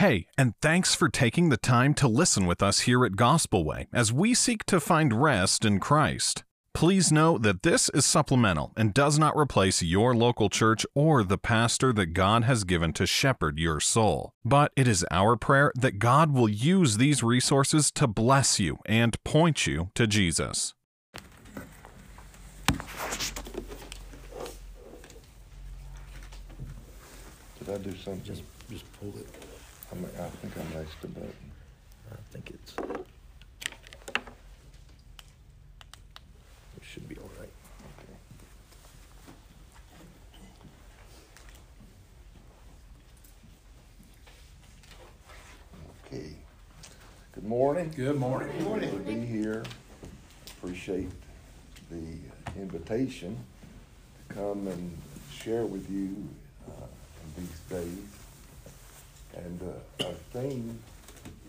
Hey, and thanks for taking the time to listen with us here at Gospel Way as we seek to find rest in Christ. Please know that this is supplemental and does not replace your local church or the pastor that God has given to shepherd your soul. But it is our prayer that God will use these resources to bless you and point you to Jesus. Did I do something? Just, just pull it. I, mean, I think I mashed a button. I think it's. It should be all right. Okay. Okay. Good morning. Good morning. Good to be here. Appreciate the invitation to come and share with you uh, in these days. And uh, our theme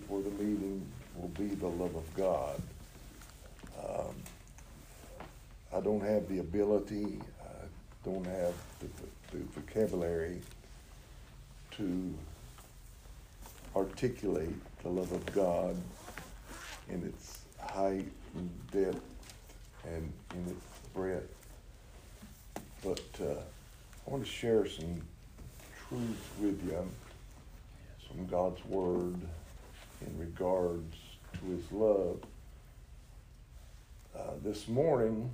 for the meeting will be the love of God. Um, I don't have the ability, I don't have the, the vocabulary to articulate the love of God in its height and depth and in its breadth. But uh, I want to share some truths with you from God's Word in regards to His love. Uh, this morning,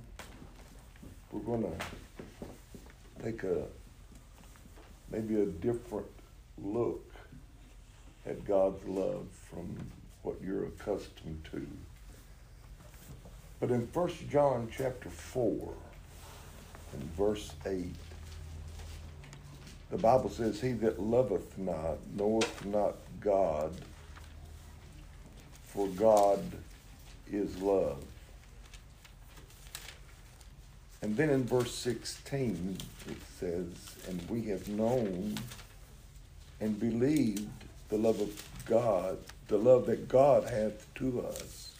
we're going to take a maybe a different look at God's love from what you're accustomed to. But in 1 John chapter 4 and verse 8, the Bible says, He that loveth not knoweth not God, for God is love. And then in verse 16, it says, And we have known and believed the love of God, the love that God hath to us.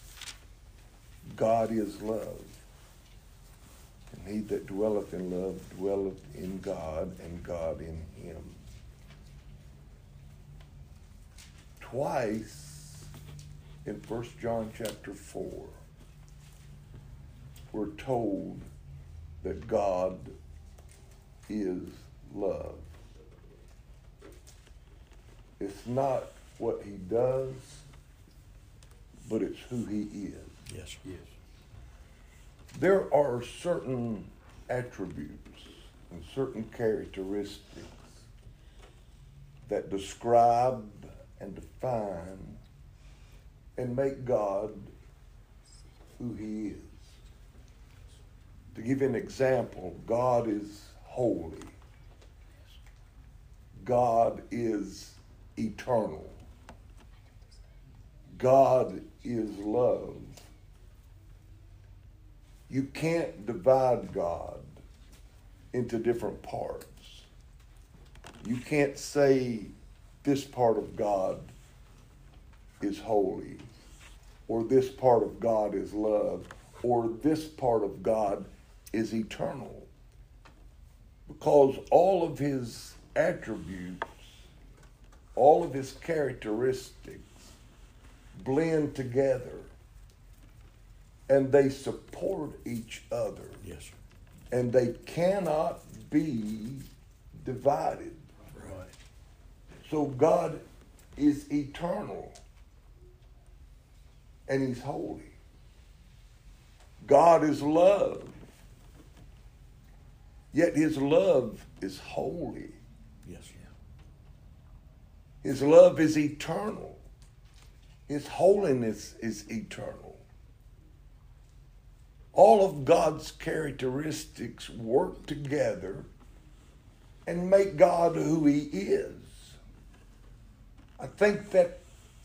God is love. And he that dwelleth in love dwelleth in God, and God in him. Twice in 1 John chapter 4, we're told that God is love. It's not what he does, but it's who he is. Yes. Yes. There are certain attributes and certain characteristics that describe and define and make God who he is. To give an example, God is holy. God is eternal. God is love. You can't divide God into different parts. You can't say this part of God is holy, or this part of God is love, or this part of God is eternal. Because all of his attributes, all of his characteristics blend together and they support each other Yes. sir. and they cannot be divided. Right. So God is eternal and he's holy. God is love. Yet his love is holy. Yes. His love is eternal. His holiness is eternal. All of God's characteristics work together and make God who He is. I think that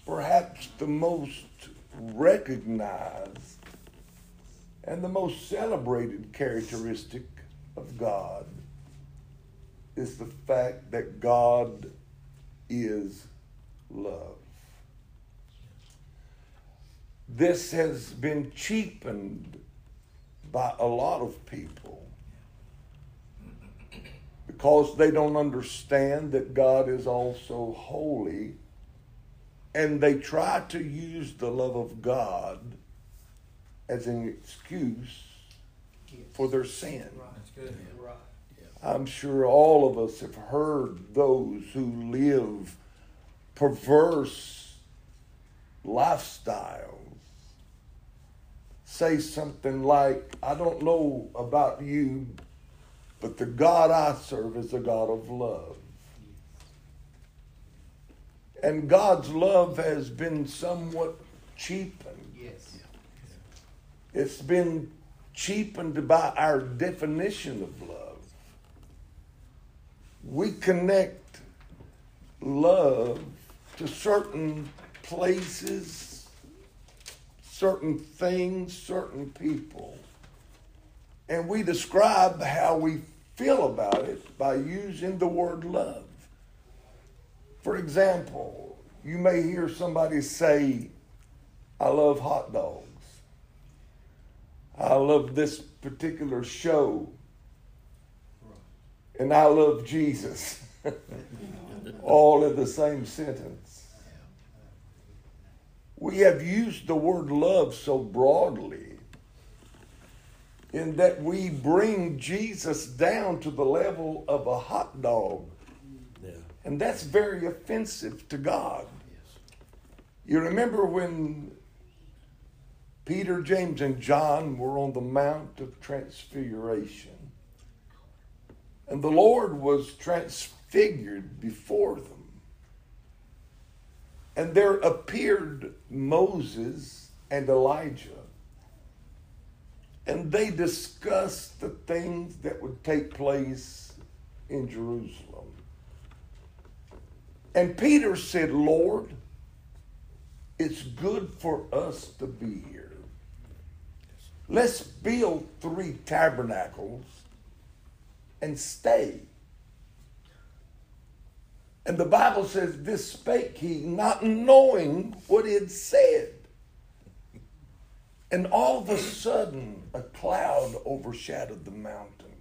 perhaps the most recognized and the most celebrated characteristic of God is the fact that God is love. This has been cheapened by a lot of people because they don't understand that God is also holy and they try to use the love of God as an excuse for their sin. That's good. Right. I'm sure all of us have heard those who live perverse lifestyles say something like, I don't know about you, but the God I serve is a God of love. And God's love has been somewhat cheapened. Yes. It's been cheapened by our definition of love. We connect love to certain places, certain things, certain people. And we describe how we feel about it by using the word love. For example, you may hear somebody say, I love hot dogs. I love this particular show. And I love Jesus. All in the same sentence. We have used the word love so broadly in that we bring Jesus down to the level of a hot dog. Yeah. And that's very offensive to God. You remember when Peter, James, and John were on the Mount of Transfiguration, and the Lord was transfigured before them. And there appeared Moses and Elijah, and they discussed the things that would take place in Jerusalem. And Peter said, Lord, it's good for us to be here. Let's build three tabernacles and stay. And the Bible says, This spake he, not knowing what he had said. And all of a sudden, a cloud overshadowed the mountain.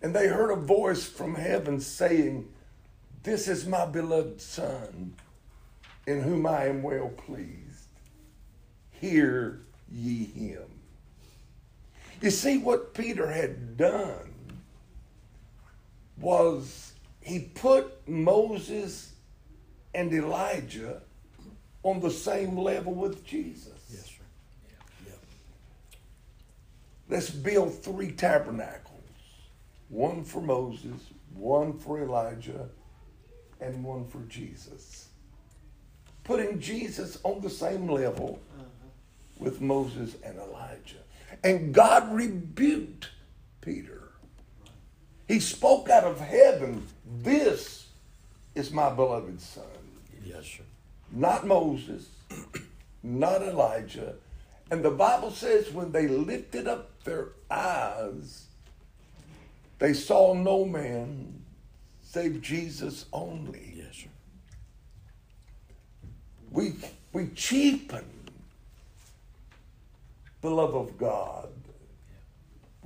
And they heard a voice from heaven saying, This is my beloved Son, in whom I am well pleased. Hear ye him. You see, what Peter had done was he put Moses and Elijah on the same level with Jesus. Yes, sir. Yeah. Let's build three tabernacles one for Moses, one for Elijah, and one for Jesus. Putting Jesus on the same level uh-huh. with Moses and Elijah. And God rebuked Peter. He spoke out of heaven, This is my beloved Son. Yes, sir. Not Moses, not Elijah. And the Bible says when they lifted up their eyes, they saw no man save Jesus only. Yes, sir. We, we cheapen the love of God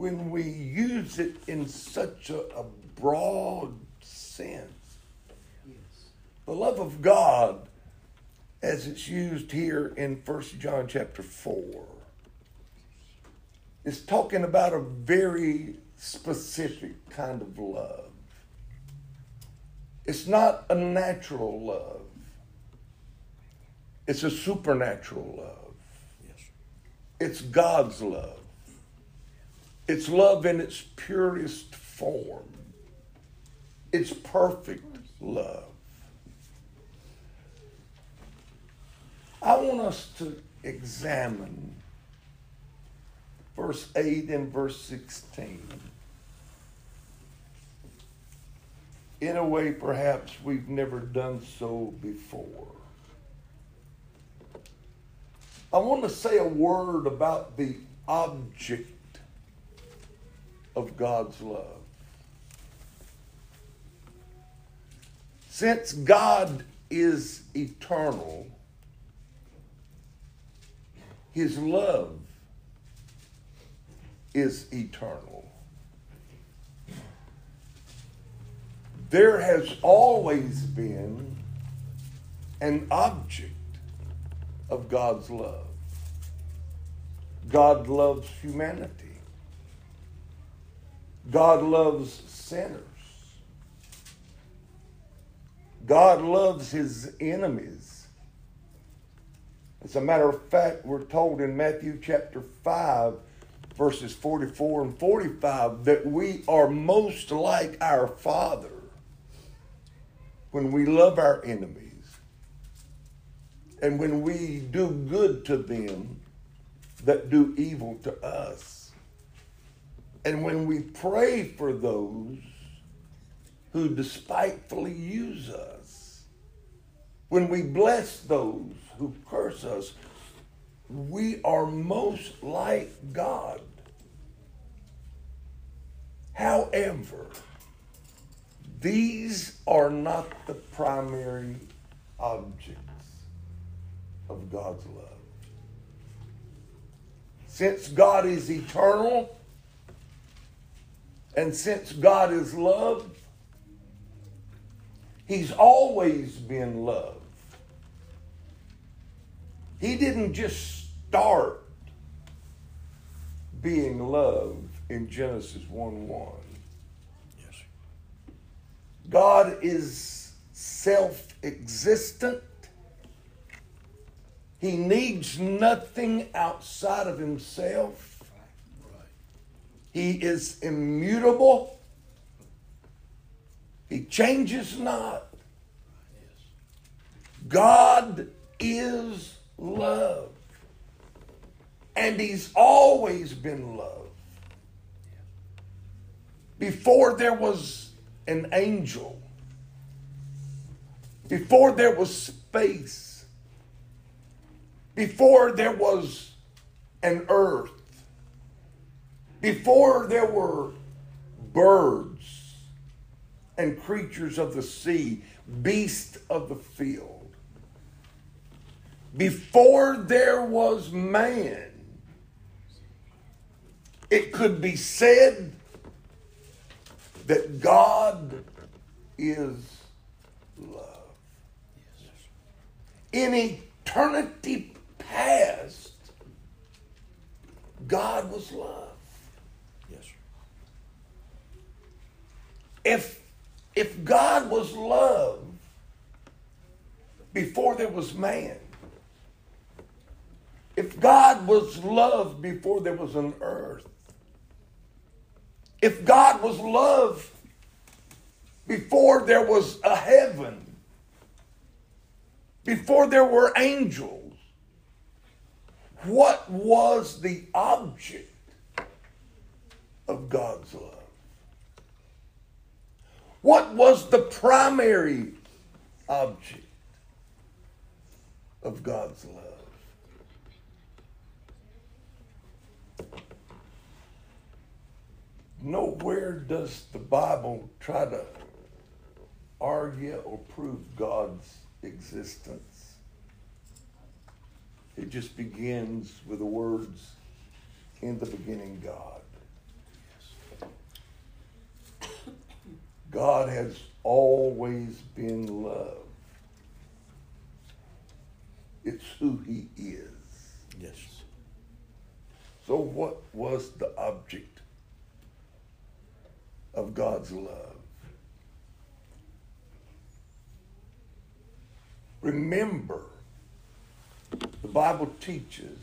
when we use it in such a, a broad sense. The love of God, as it's used here in 1 John chapter 4, is talking about a very specific kind of love. It's not a natural love. It's a supernatural love. Yes. It's God's love. It's love in its purest form. It's perfect love. I want us to examine verse 8 and verse 16 in a way perhaps we've never done so before. I want to say a word about the object of God's love. Since God is eternal, his love is eternal. There has always been an object of God's love. God loves humanity. God loves sinners. God loves his enemies. As a matter of fact, we're told in Matthew chapter 5, verses 44 and 45, that we are most like our Father when we love our enemies and when we do good to them that do evil to us. And when we pray for those who despitefully use us, when we bless those who curse us, we are most like God. However, these are not the primary objects of God's love. Since God is eternal, and since God is love, He's always been love. He didn't just start being love in Genesis 1 1. Yes. God is self existent. He needs nothing outside of himself. He is immutable. He changes not. God is love. And He's always been love. Before there was an angel, before there was space, before there was an earth, before there were birds and creatures of the sea, beasts of the field, before there was man, it could be said that God is love. In eternity past, God was love. Yes, sir. If if God was love before there was man, if God was love before there was an earth, if God was love before there was a heaven, before there were angels, what was the object of God's love? What was the primary object of God's love? Nowhere does the Bible try to argue or prove God's existence. It just begins with the words, in the beginning, God. God has always been love. It's who he is. Yes. So, what was the object of God's love? Remember, the Bible teaches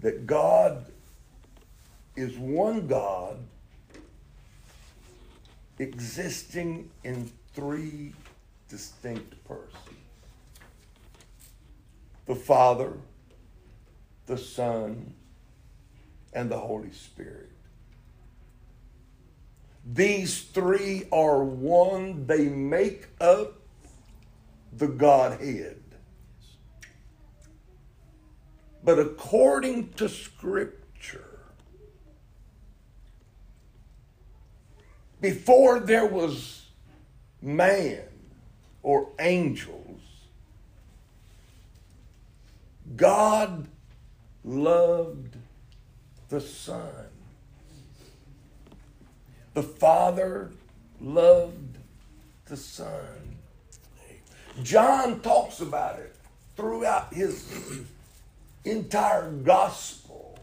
that God is one God existing in three distinct persons the Father, the Son, and the Holy Spirit. These three are one, they make up the Godhead. But according to Scripture, before there was man or angels, God loved the Son. The Father loved the Son. John talks about it throughout his entire gospel.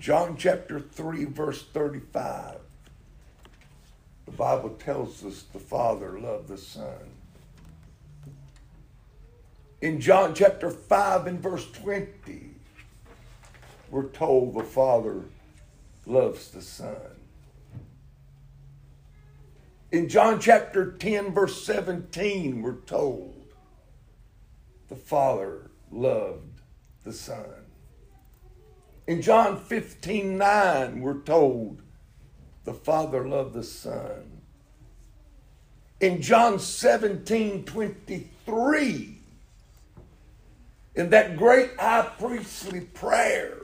John chapter 3, verse 35, the Bible tells us the Father loved the Son. In John chapter 5 and verse 20, we're told the Father loves the Son. In John chapter 10, verse 17, we're told the Father loved the Son. In John 15, 9, we're told the Father loved the Son. In John 17, 23, in that great high priestly prayer,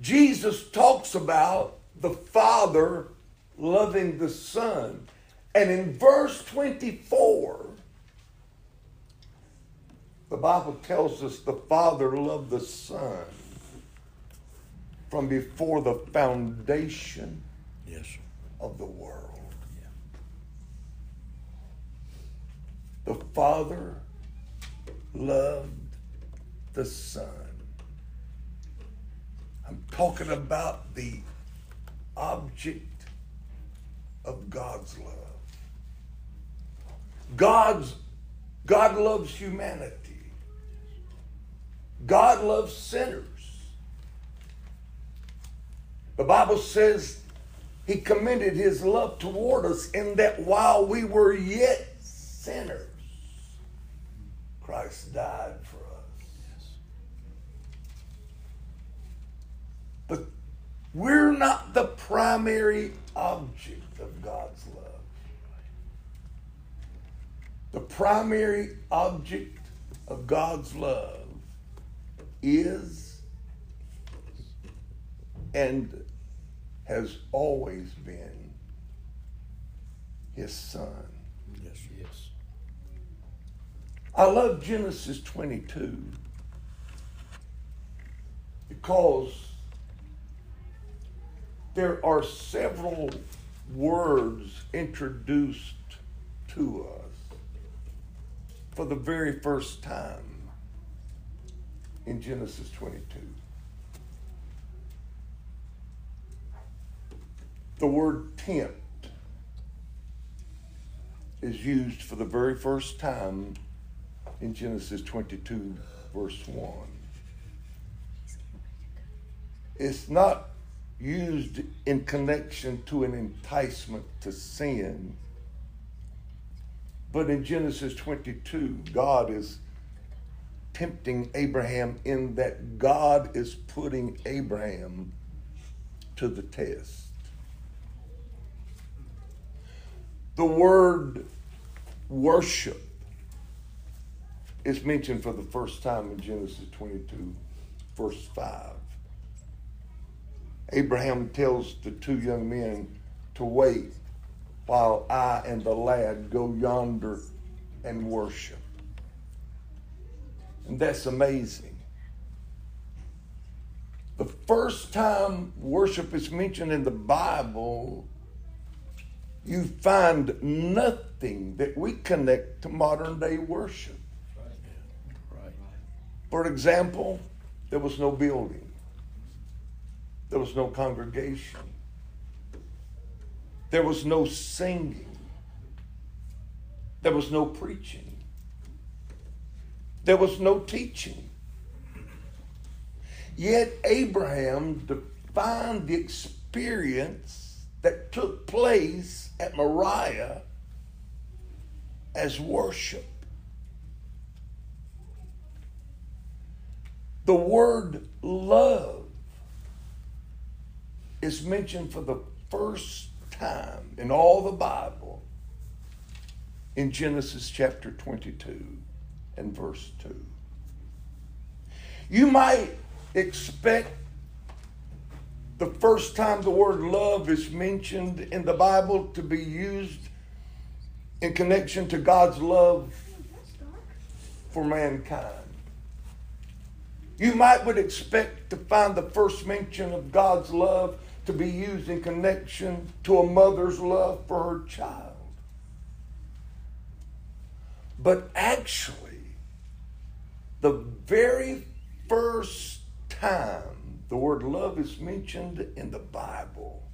Jesus talks about the Father loving the Son. And in verse 24, the Bible tells us the Father loved the Son from before the foundation Yes, sir. of the world. The Father loved the Son. I'm talking about the object of God's love. God's God loves humanity. God loves sinners. The Bible says he commended his love toward us in that while we were yet sinners, Christ died for us. But we're not the primary object of God's love. The primary object of God's love is and has always been his son. Yes. Yes. I love Genesis 22 because there are several words introduced to us for the very first time in Genesis 22. The word tempt is used for the very first time in Genesis 22, verse 1. It's not used in connection to an enticement to sin, but in Genesis 22, God is tempting Abraham in that God is putting Abraham to the test. The word worship is mentioned for the first time in Genesis 22, verse 5. Abraham tells the two young men to wait while I and the lad go yonder and worship. And that's amazing. The first time worship is mentioned in the Bible, you find nothing that we connect to modern day worship. For example, there was no building, there was no congregation, there was no singing, there was no preaching, there was no teaching. Yet Abraham defined the experience that took place at Moriah as worship. The word love is mentioned for the first time in all the Bible in Genesis chapter 22 and verse 2. You might expect the first time the word love is mentioned in the Bible to be used in connection to God's love for mankind. You might would expect to find the first mention of God's love to be used in connection to a mother's love for her child. But actually, the very first time the word love is mentioned in the Bible,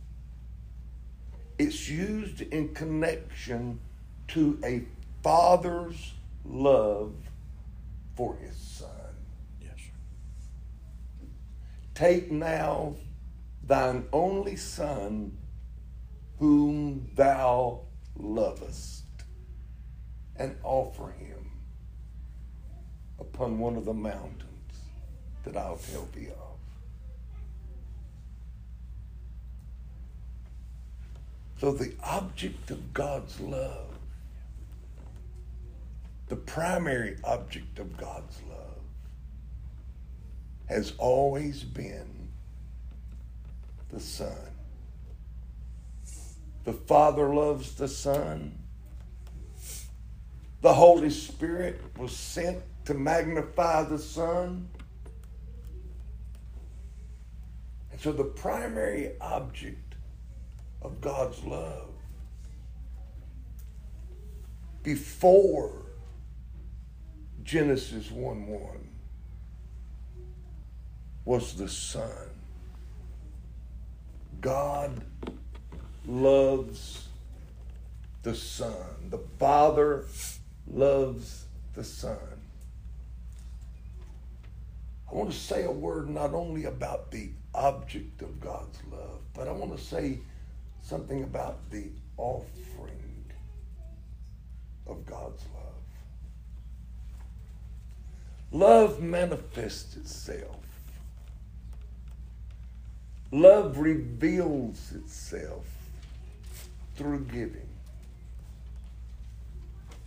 it's used in connection to a father's love for his son. Yes, sir. Take now thine only son, whom thou lovest, and offer him upon one of the mountains that I'll tell thee of. So, the object of God's love, the primary object of God's love, has always been the Son. The Father loves the Son. The Holy Spirit was sent to magnify the Son. And so the primary object of God's love before Genesis 1 1 was the Son. God loves the Son. The Father loves the Son. I want to say a word not only about the object of God's love, but I want to say something about the offering of God's love. Love manifests itself. Love reveals itself through giving.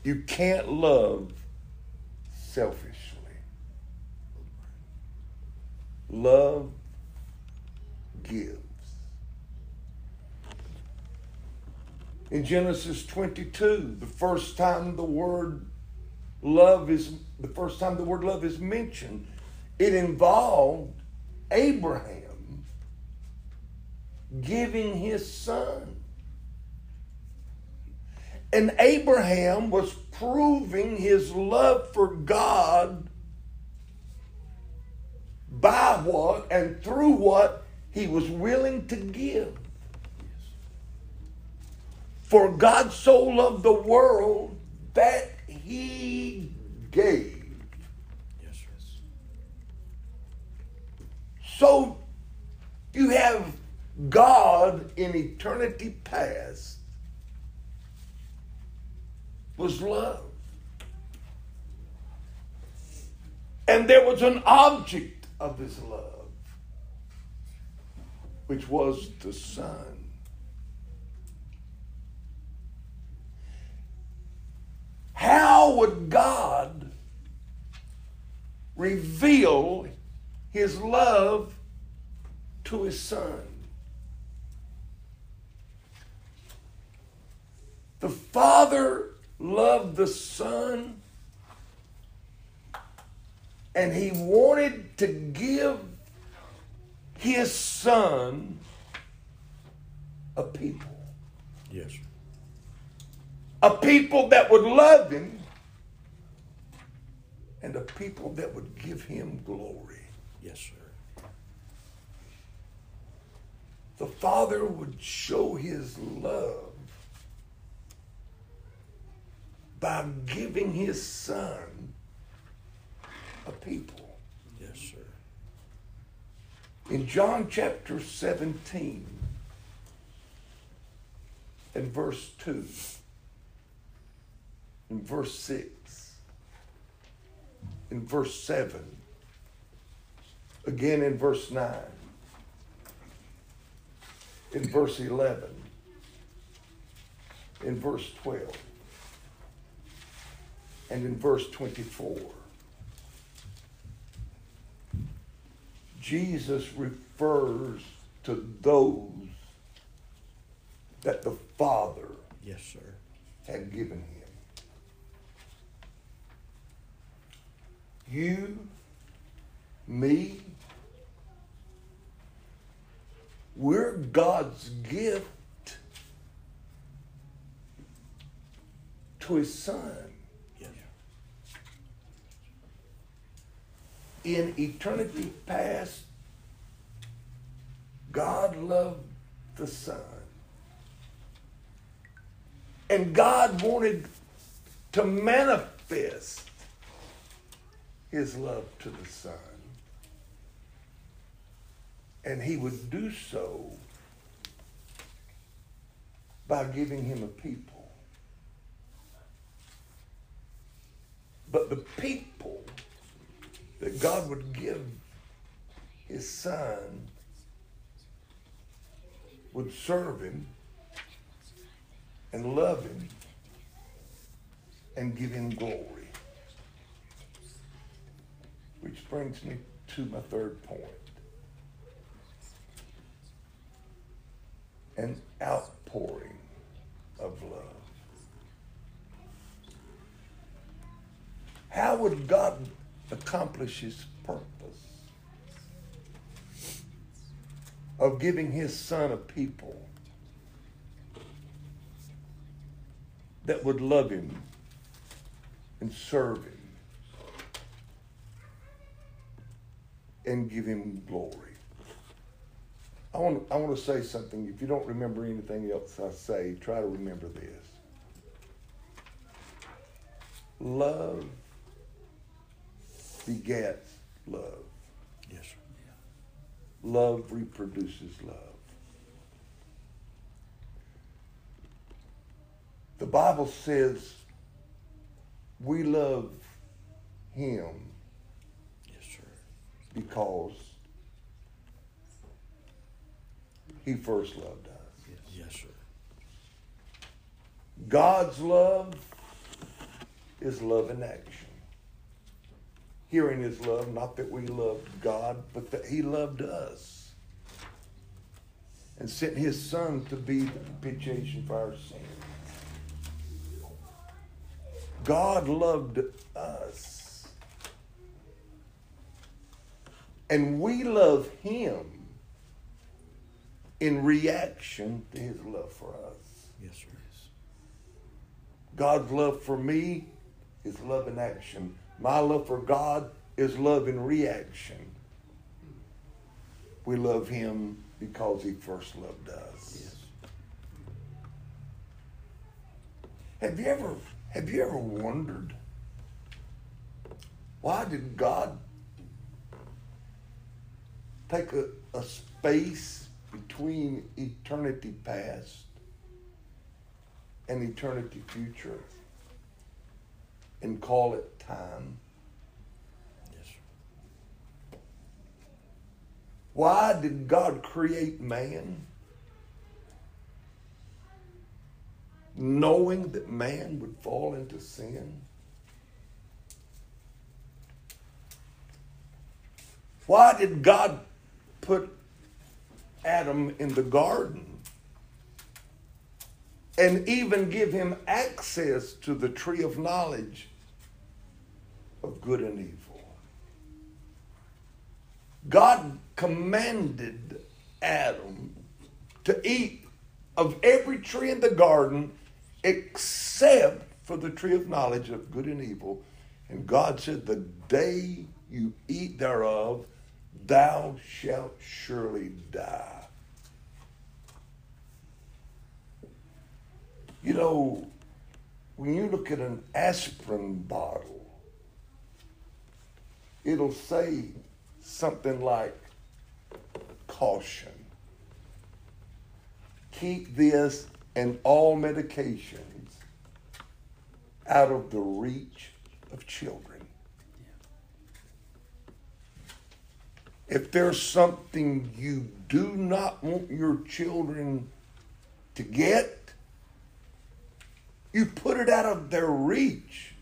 You can't love selfishly. Love gives. In Genesis 22, the first time the word love is the first time the word love is mentioned, it involved Abraham giving his son. And Abraham was proving his love for God by what and through what he was willing to give. For God so loved the world that he gave. Yes, sir. So you have God in eternity past was love. And there was an object of his love, which was the Son. How would God reveal his love to his son? The Father loved the Son, and he wanted to give his Son a people Yes. A people that would love him, and a people that would give him glory. Yes, sir. The Father would show his love by giving his Son a people. Yes, sir. In John chapter 17 and verse 2, in verse 6, in verse 7, again in verse 9, in verse 11, in verse 12, and in verse 24. Jesus refers to those that the Father Yes, sir. had given him. you, me. We're God's gift to his son. Yes. In eternity past, God loved the son. And God wanted to manifest his love to the Son. And he would do so by giving him a people. But the people that God would give his son would serve him and love him and give him glory. Which brings me to my third point. An outpouring of love. How would God accomplish his purpose of giving his son a people that would love him and serve him and give him glory. I want, I want to say something. If you don't remember anything else I say, try to remember this. Love begets love. Yes, sir. Love reproduces love. The Bible says we love him. Because he first loved us. Yes, sir. God's love is love in action. Hearing his love, not that we loved God, but that he loved us. And sent his son to be the propitiation for our sins. God loved us. And we love him in reaction to his love for us. Yes, sir. God's love for me is love in action. My love for God is love in reaction. We love him because he first loved us. Yes. Have you ever have you ever wondered why did God take a, a space between eternity past and eternity future and call it time? Yes. Why did God create man? Knowing that man would fall into sin? Why did God put Adam in the garden and even give him access to the tree of knowledge of good and evil? God commanded Adam to eat of every tree in the garden except for the tree of knowledge of good and evil. And God said, The day you eat thereof, thou shalt surely die. You know, when you look at an aspirin bottle, it'll say something like caution. Keep this and all medications out of the reach of children. If there's something you do not want your children to get, you put it out of their reach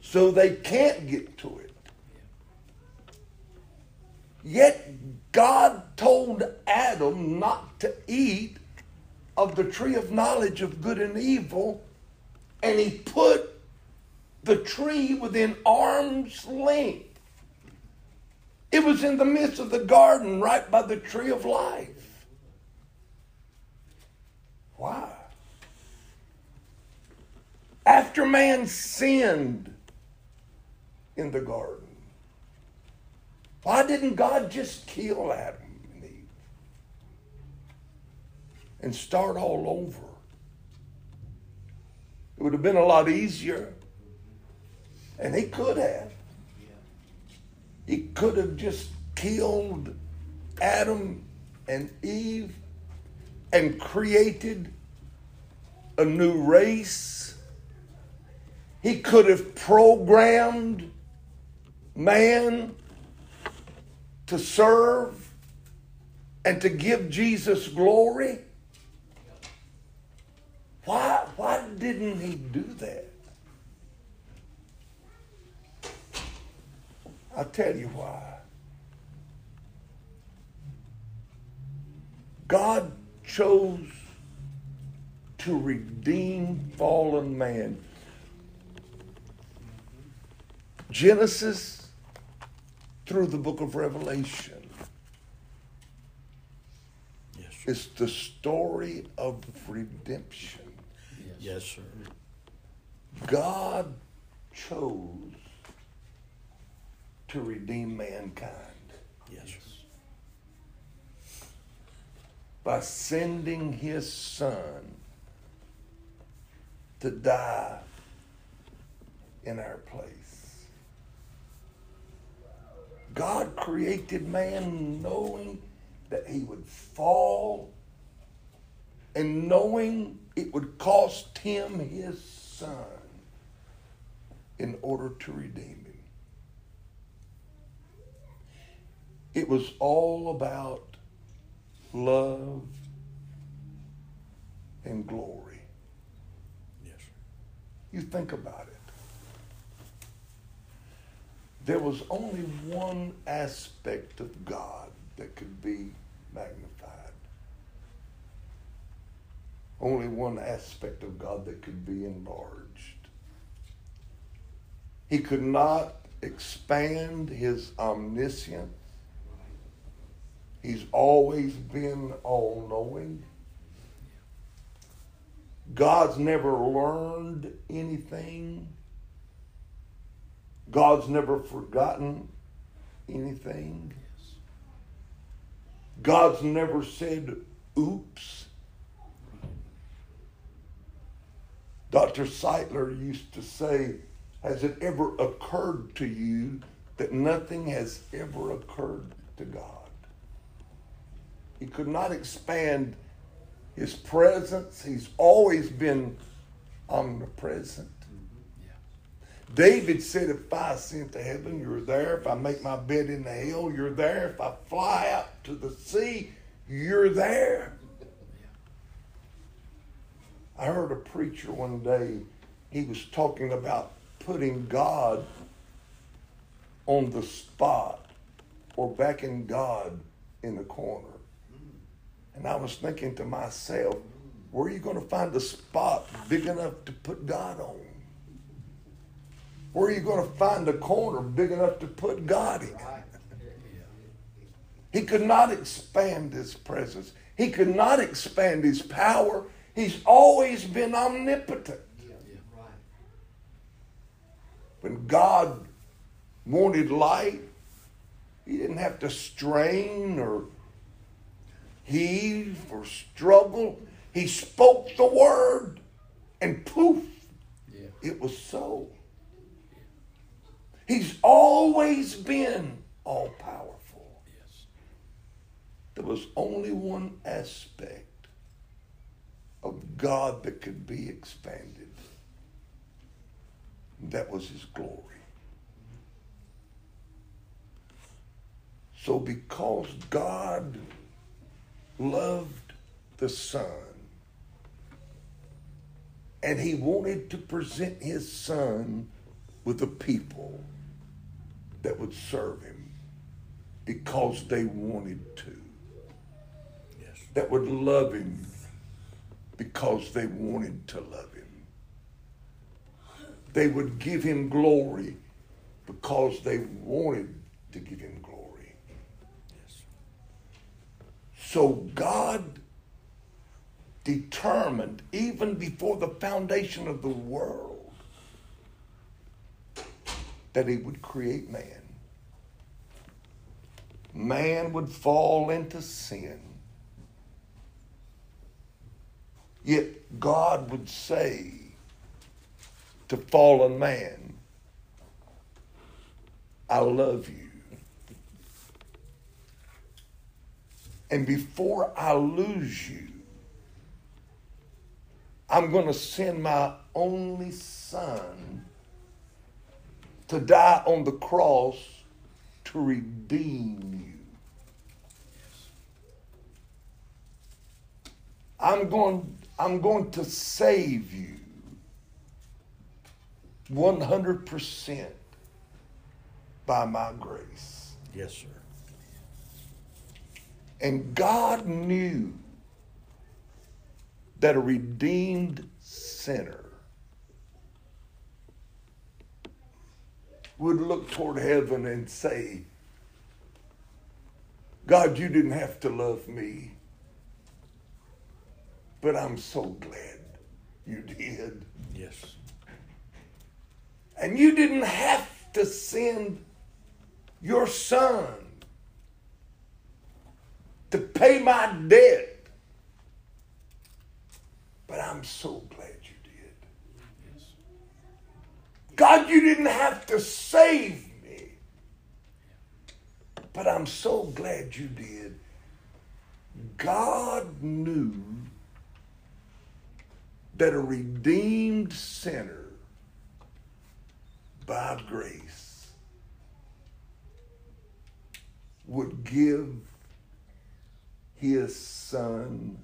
so they can't get to it. Yet God told Adam not to eat of the tree of knowledge of good and evil, and he put the tree within arm's length. It was in the midst of the garden, right by the tree of life. Why? After man sinned, in the garden? Why didn't God just kill Adam and Eve and start all over? It would have been a lot easier. And he could have. He could have just killed Adam and Eve and created a new race. He could have programmed man to serve and to give Jesus glory. Why, why didn't he do that? I'll tell you why. God chose to redeem fallen man. Genesis through the book of Revelation Yes, sir. is the story of redemption. Yes, sir. God chose to redeem mankind Yes, by sending his son to die in our place. God created man knowing that he would fall and knowing it would cost him his son in order to redeem him. It was all about love and glory. Yes. You think about it. There was only one aspect of God that could be magnified. Only one aspect of God that could be enlarged. He could not expand his omniscience. He's always been all knowing. God's never learned anything. God's never forgotten anything. God's never said, oops. Dr. Seitler used to say, Has it ever occurred to you that nothing has ever occurred to God? He could not expand his presence. He's always been omnipresent. Mm-hmm. David said, If I ascend to heaven, you're there. If I make my bed in the hell, you're there. If I fly out to the sea, you're there. I heard a preacher one day, he was talking about putting God on the spot or backing God in the corner. And I was thinking to myself, where are you going to find a spot big enough to put God on? Where are you going to find a corner big enough to put God in? He could not expand his presence. He could not expand his power. He's always been omnipotent. When God wanted light, he didn't have to strain or heave or struggle. He spoke the word and poof, it was so. He's always been all powerful. Yes. There was only one aspect of God that could be expanded. That was his glory. So because God loved the Son and he wanted to present his Son with a people that would serve him because they wanted to Yes. that would love him because they wanted to love him. They would give him glory because they wanted to give him glory. Yes. So God determined, even before the foundation of the world, that he would create man. Man would fall into sin. Yet God would say to fallen man, I love you. And before I lose you, I'm going to send my only son to die on the cross to redeem you. I'm going, I'm going to save you 100% by my grace. Yes, sir. And God knew that a redeemed sinner would look toward heaven and say, God, you didn't have to love me, but I'm so glad you did. Yes. And you didn't have to send your son to pay my debt. But I'm so glad you did. God, you didn't have to save me. But I'm so glad you did. God knew that a redeemed sinner by grace would give his son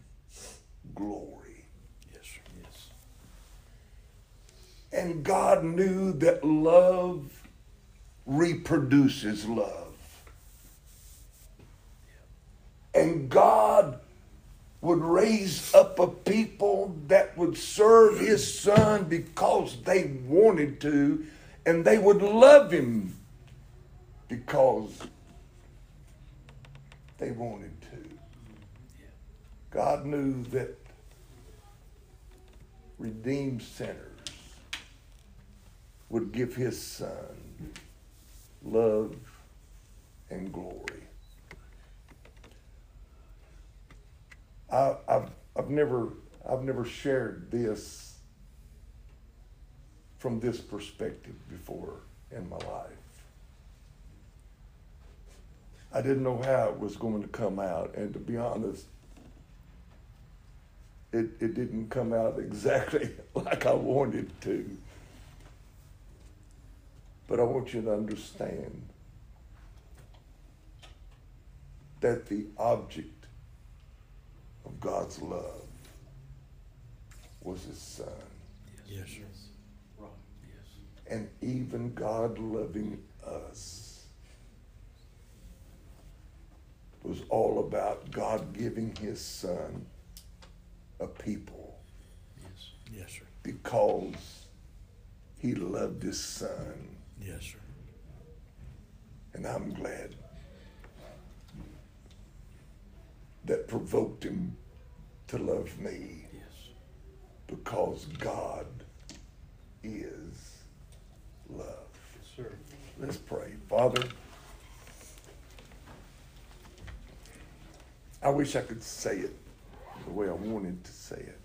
glory. Yes, sir. Yes. And God knew that love reproduces love. And God would raise up a people that would serve his son because they wanted to, and they would love him because they wanted to. God knew that redeemed sinners would give his son love and glory. I, I've, I've never I've never shared this from this perspective before in my life. I didn't know how it was going to come out, and to be honest, it, it didn't come out exactly like I wanted to. But I want you to understand that the object of God's love was his son. Yes, sir. And even God loving us was all about God giving his son a people Yes. Yes, sir. because he loved his son. Yes, sir. And I'm glad that provoked him to love me Yes. because God is love. Yes, Sir. Let's pray. Father, I wish I could say it the way I wanted to say it.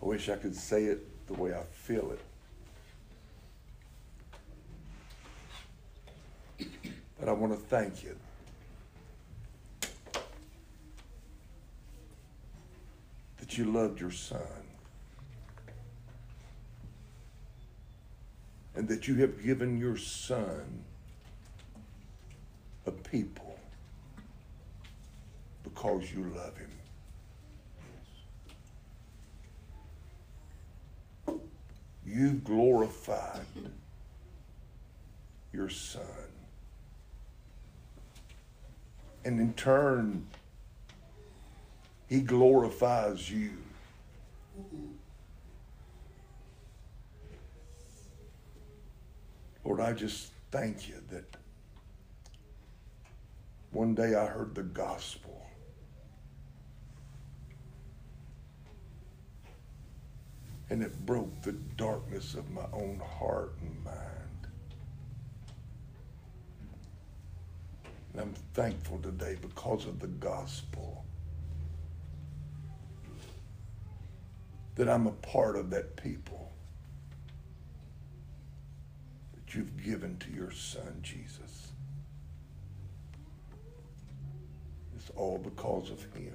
I wish I could say it the way I feel it. But I want to thank you. That you loved your son. And that you have given your son a people because you love him. You glorified your son. And in turn, he glorifies you. Lord, I just thank you that one day I heard the gospel. And it broke the darkness of my own heart and mind. And I'm thankful today because of the gospel that I'm a part of that people that you've given to your son, Jesus. It's all because of him.